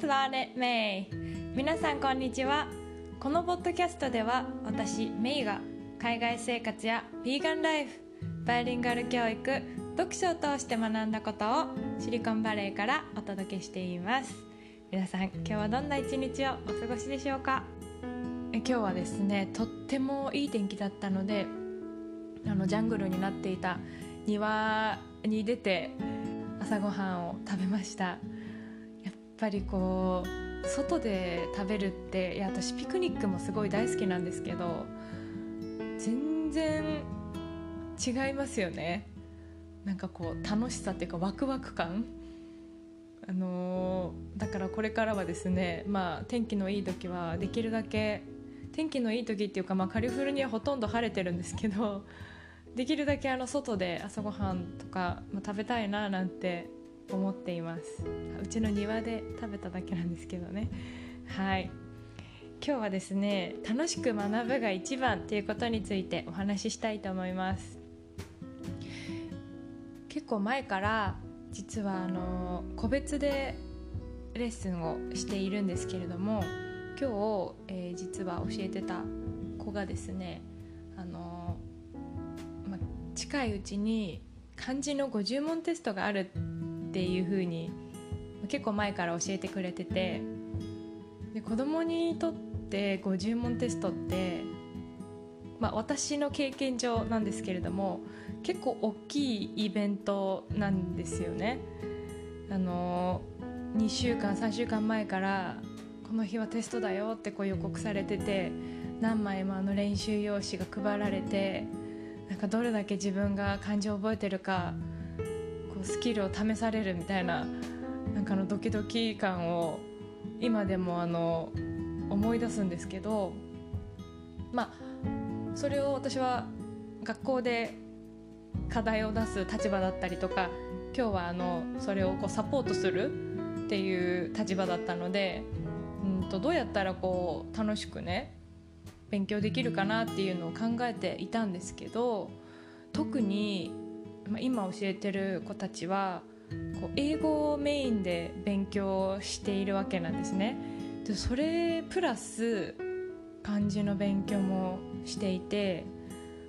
Planet May 皆さんこんにちは。このポッドキャストでは私メイが海外生活やヴィーガンライフバイリンガル教育読書を通して学んだことをシリコンバレーからお届けしています。皆さん今日はどんな一日をお過ごしでしょうか？え今日はですねとってもいい天気だったのであのジャングルになっていた庭に出て朝ごはんを食べました。ぱりこう外で食べるっていや私ピクニックもすごい大好きなんですけど全然違いますよね。なんかこう楽しさっていうかワクワク感。あのー、だからこれからはですねまあ天気のいい時はできるだけ天気のいい時っていうか、まあ、カリフォルニアほとんど晴れてるんですけどできるだけあの外で朝ごはんとか、まあ、食べたいななんて思っています。うちの庭で食べただけなんですけどね。はい。今日はですね楽しく学ぶが一番ということについてお話ししたいと思います。結構前から実はあの個別でレッスンをしているんですけれども今日、えー、実は教えてた子がですねあの、ま、近いうちに漢字の50問テストがあるっていうふうに結構前から教えてくれててで子供にとって50問テストって、まあ、私の経験上なんですけれども結構大きいイベントなんですよね。あの2週間3週間前からこの日はテストだよってこう予告されてて何枚もあの練習用紙が配られてなんかどれだけ自分が漢字を覚えてるかスキルを試されるみたいななんかのドキドキ感を今でもあの思い出すんですけどまあそれを私は学校で課題を出す立場だったりとか今日はあのそれをこうサポートするっていう立場だったのでうんとどうやったらこう楽しくね勉強できるかなっていうのを考えていたんですけど特にまあ今教えてる子たちはこう英語をメインで勉強しているわけなんですね。でそれプラス漢字の勉強もしていて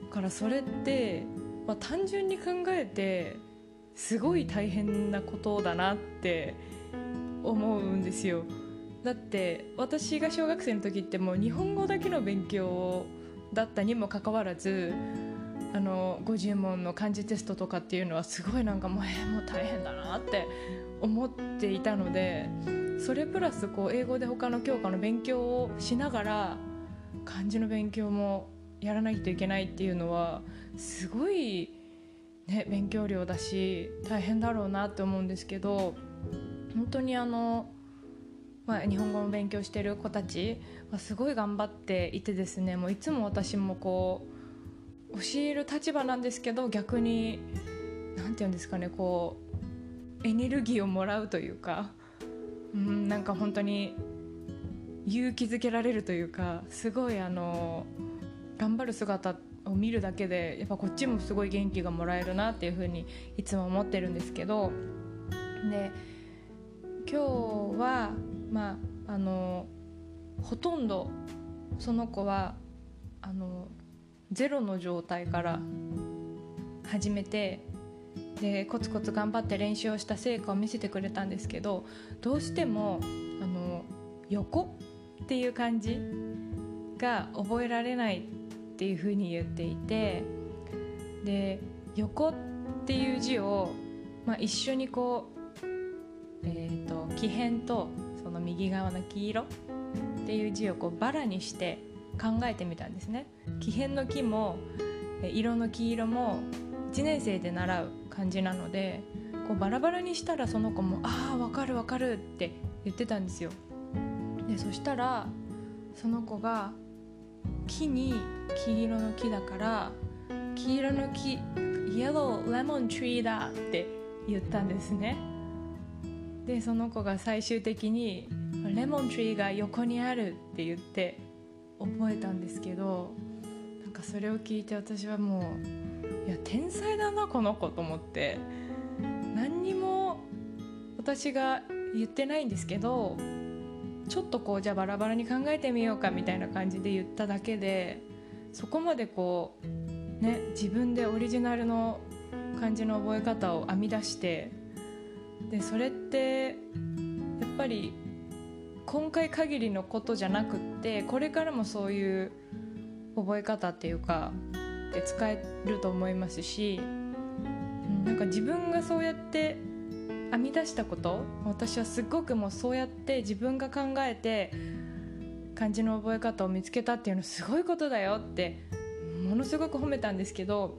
だからそれってまあ、単純に考えてすごい大変なことだなって思うんですよだって私が小学生の時ってもう日本語だけの勉強だったにもかかわらずあの50問の漢字テストとかっていうのはすごいなんかもう,、えー、もう大変だなって思っていたのでそれプラスこう英語で他の教科の勉強をしながら漢字の勉強もやらないといけないっていうのはすごい、ね、勉強量だし大変だろうなって思うんですけど本当にあの、まあ、日本語の勉強してる子たちはすごい頑張っていてですねもういつも私もこう教える立場なんですけど逆に何て言うんですかねこうエネルギーをもらうというか、うん、なんか本当に勇気づけられるというかすごいあの頑張る姿を見るだけでやっぱこっちもすごい元気がもらえるなっていうふうにいつも思ってるんですけどで今日はまああのほとんどその子はあのゼロの状態から始めてでコツコツ頑張って練習をした成果を見せてくれたんですけどどうしてもあの横っていう感じが覚えられないっていうふうに言っていてで横っていう字を、まあ、一緒にこう、えーと、木偏とその右側の黄色っていう字をこうバラにして考えてみたんですね。木偏の木も色の黄色も1年生で習う感じなのでこうバラバラにしたらその子も「ああ分かる分かる」って言ってたんですよ。でそしたらその子が木に黄色の木だから黄色の木イエローレモントリーだって言ったんですねでその子が最終的にレモントリーが横にあるって言って覚えたんですけどなんかそれを聞いて私はもういや天才だなこの子と思って何にも私が言ってないんですけどちょっとこうじゃあバラバラに考えてみようかみたいな感じで言っただけでそこまでこうね自分でオリジナルの漢字の覚え方を編み出してでそれってやっぱり今回限りのことじゃなくってこれからもそういう覚え方っていうかで使えると思いますし、うん、なんか自分がそうやって編み出したこと私はすごくもうそうやって自分が考えて漢字の覚え方を見つけたっていうのすごいことだよってものすごく褒めたんですけど、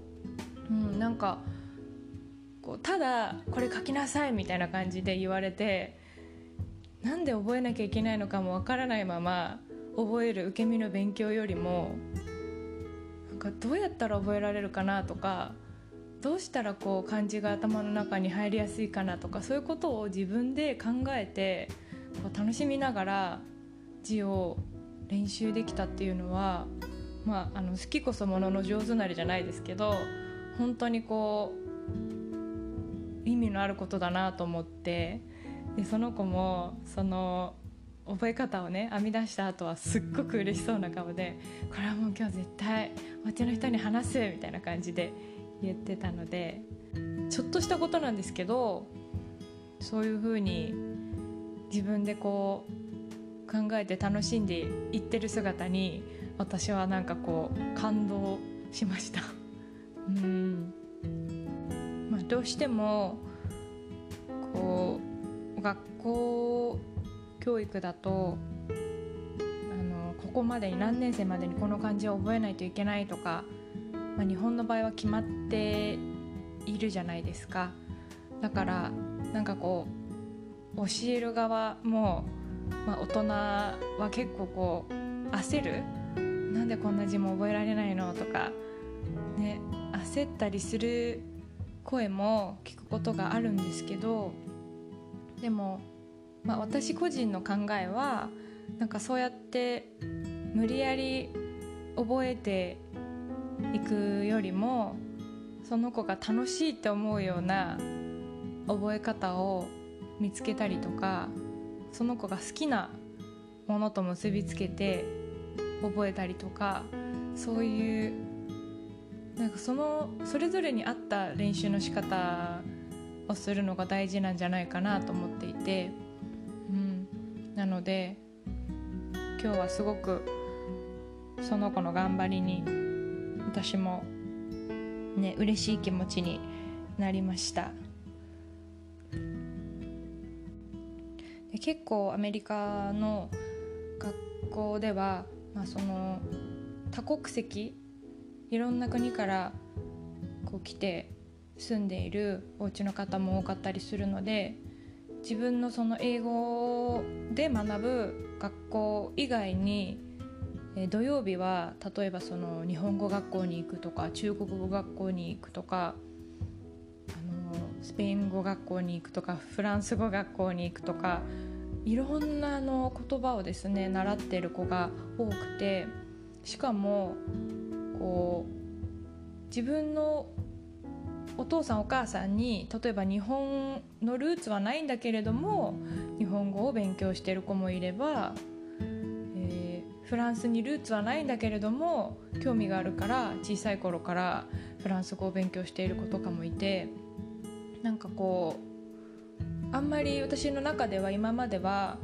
うん、なんかこうただこれ書きなさいみたいな感じで言われてなんで覚えなきゃいけないのかもわからないまま覚える受け身の勉強よりもなんかどうやったら覚えられるかなとかどうしたらこう漢字が頭の中に入りやすいかなとかそういうことを自分で考えてこう楽しみながら字を練習できたっていうのは、まあ、あの好きこそものの上手なりじゃないですけど本当にこう意味のあることだなと思ってでその子もその覚え方をね編み出した後はすっごく嬉しそうな顔で「これはもう今日絶対お家の人に話す」みたいな感じで言ってたのでちょっとしたことなんですけどそういうふうに自分でこう考えて楽しんでいってる姿に私はなんかこう感動しました。うん、まあ、どうしてもこう学校教育だとあのここまでに何年生までにこの漢字を覚えないといけないとかまあ、日本の場合は決まっているじゃないですか。だからなんかこう教える側も、まあ、大人は結構こう焦る。なんでこんな字も覚えられないのとかね焦ったりする声も聞くことがあるんですけどでも、まあ、私個人の考えはなんかそうやって無理やり覚えて行くよりもその子が楽しいって思うような覚え方を見つけたりとかその子が好きなものと結びつけて覚えたりとかそういうなんかそのそれぞれに合った練習の仕方をするのが大事なんじゃないかなと思っていて、うん、なので今日はすごくその子の頑張りに私もね嬉しい気持ちになりました。で結構アメリカの学校では、まあ、その多国籍いろんな国からこう来て住んでいるお家の方も多かったりするので自分のその英語で学ぶ学校以外に土曜日は例えばその日本語学校に行くとか中国語学校に行くとかあのスペイン語学校に行くとかフランス語学校に行くとかいろんなあの言葉をですね習ってる子が多くてしかもこう自分のお父さんお母さんに例えば日本のルーツはないんだけれども日本語を勉強してる子もいればフランスにルーツはないんだけれども興味があるから小さい頃からフランス語を勉強している子とかもいてなんかこうあんまり私の中では今までは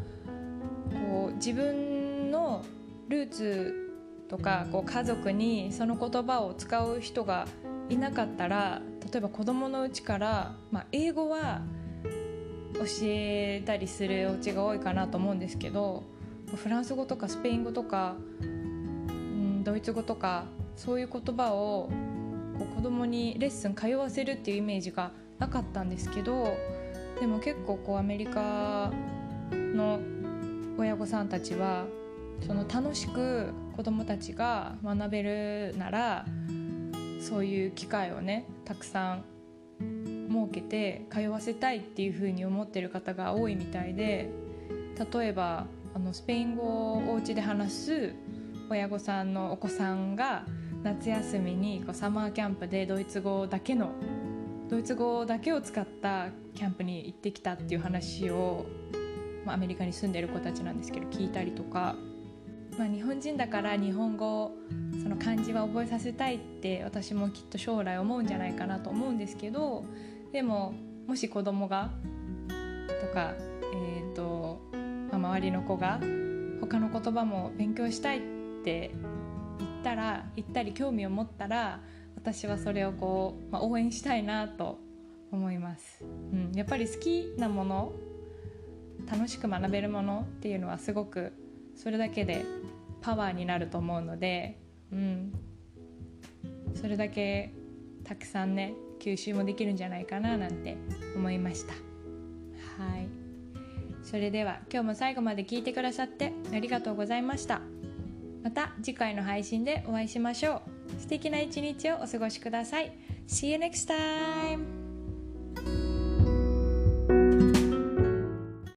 こう自分のルーツとかこう家族にその言葉を使う人がいなかったら例えば子供のうちから、まあ、英語は教えたりするお家が多いかなと思うんですけどフランス語とかスペイン語とか、うん、ドイツ語とかそういう言葉をこう子供にレッスン通わせるっていうイメージがなかったんですけどでも結構こうアメリカの親御さんたちはその楽しく子供たちが学べるならそういう機会をねたくさん設けて通わせたいっていうふうに思ってる方が多いみたいで例えばあのスペイン語をお家で話す親御さんのお子さんが夏休みにこうサマーキャンプでドイツ語だけのドイツ語だけを使ったキャンプに行ってきたっていう話をまあ、アメリカに住んでる子たちなんですけど聞いたりとか、まあ、日本人だから日本語その漢字は覚えさせたいって私もきっと将来思うんじゃないかなと思うんですけどでももし子供がとか、えーとまあ、周りの子が他の言葉も勉強したいって言ったら言ったり興味を持ったら私はそれをこう、まあ、応援したいなと思います、うん、やっぱり好きなもの楽しく学べるものっていうのはすごくそれだけでパワーになると思うので、うん、それだけたくさんね吸収もできるんじゃないかななんて思いました。はい。それでは今日も最後まで聞いてくださってありがとうございました。また次回の配信でお会いしましょう。素敵な一日をお過ごしください。See you next time!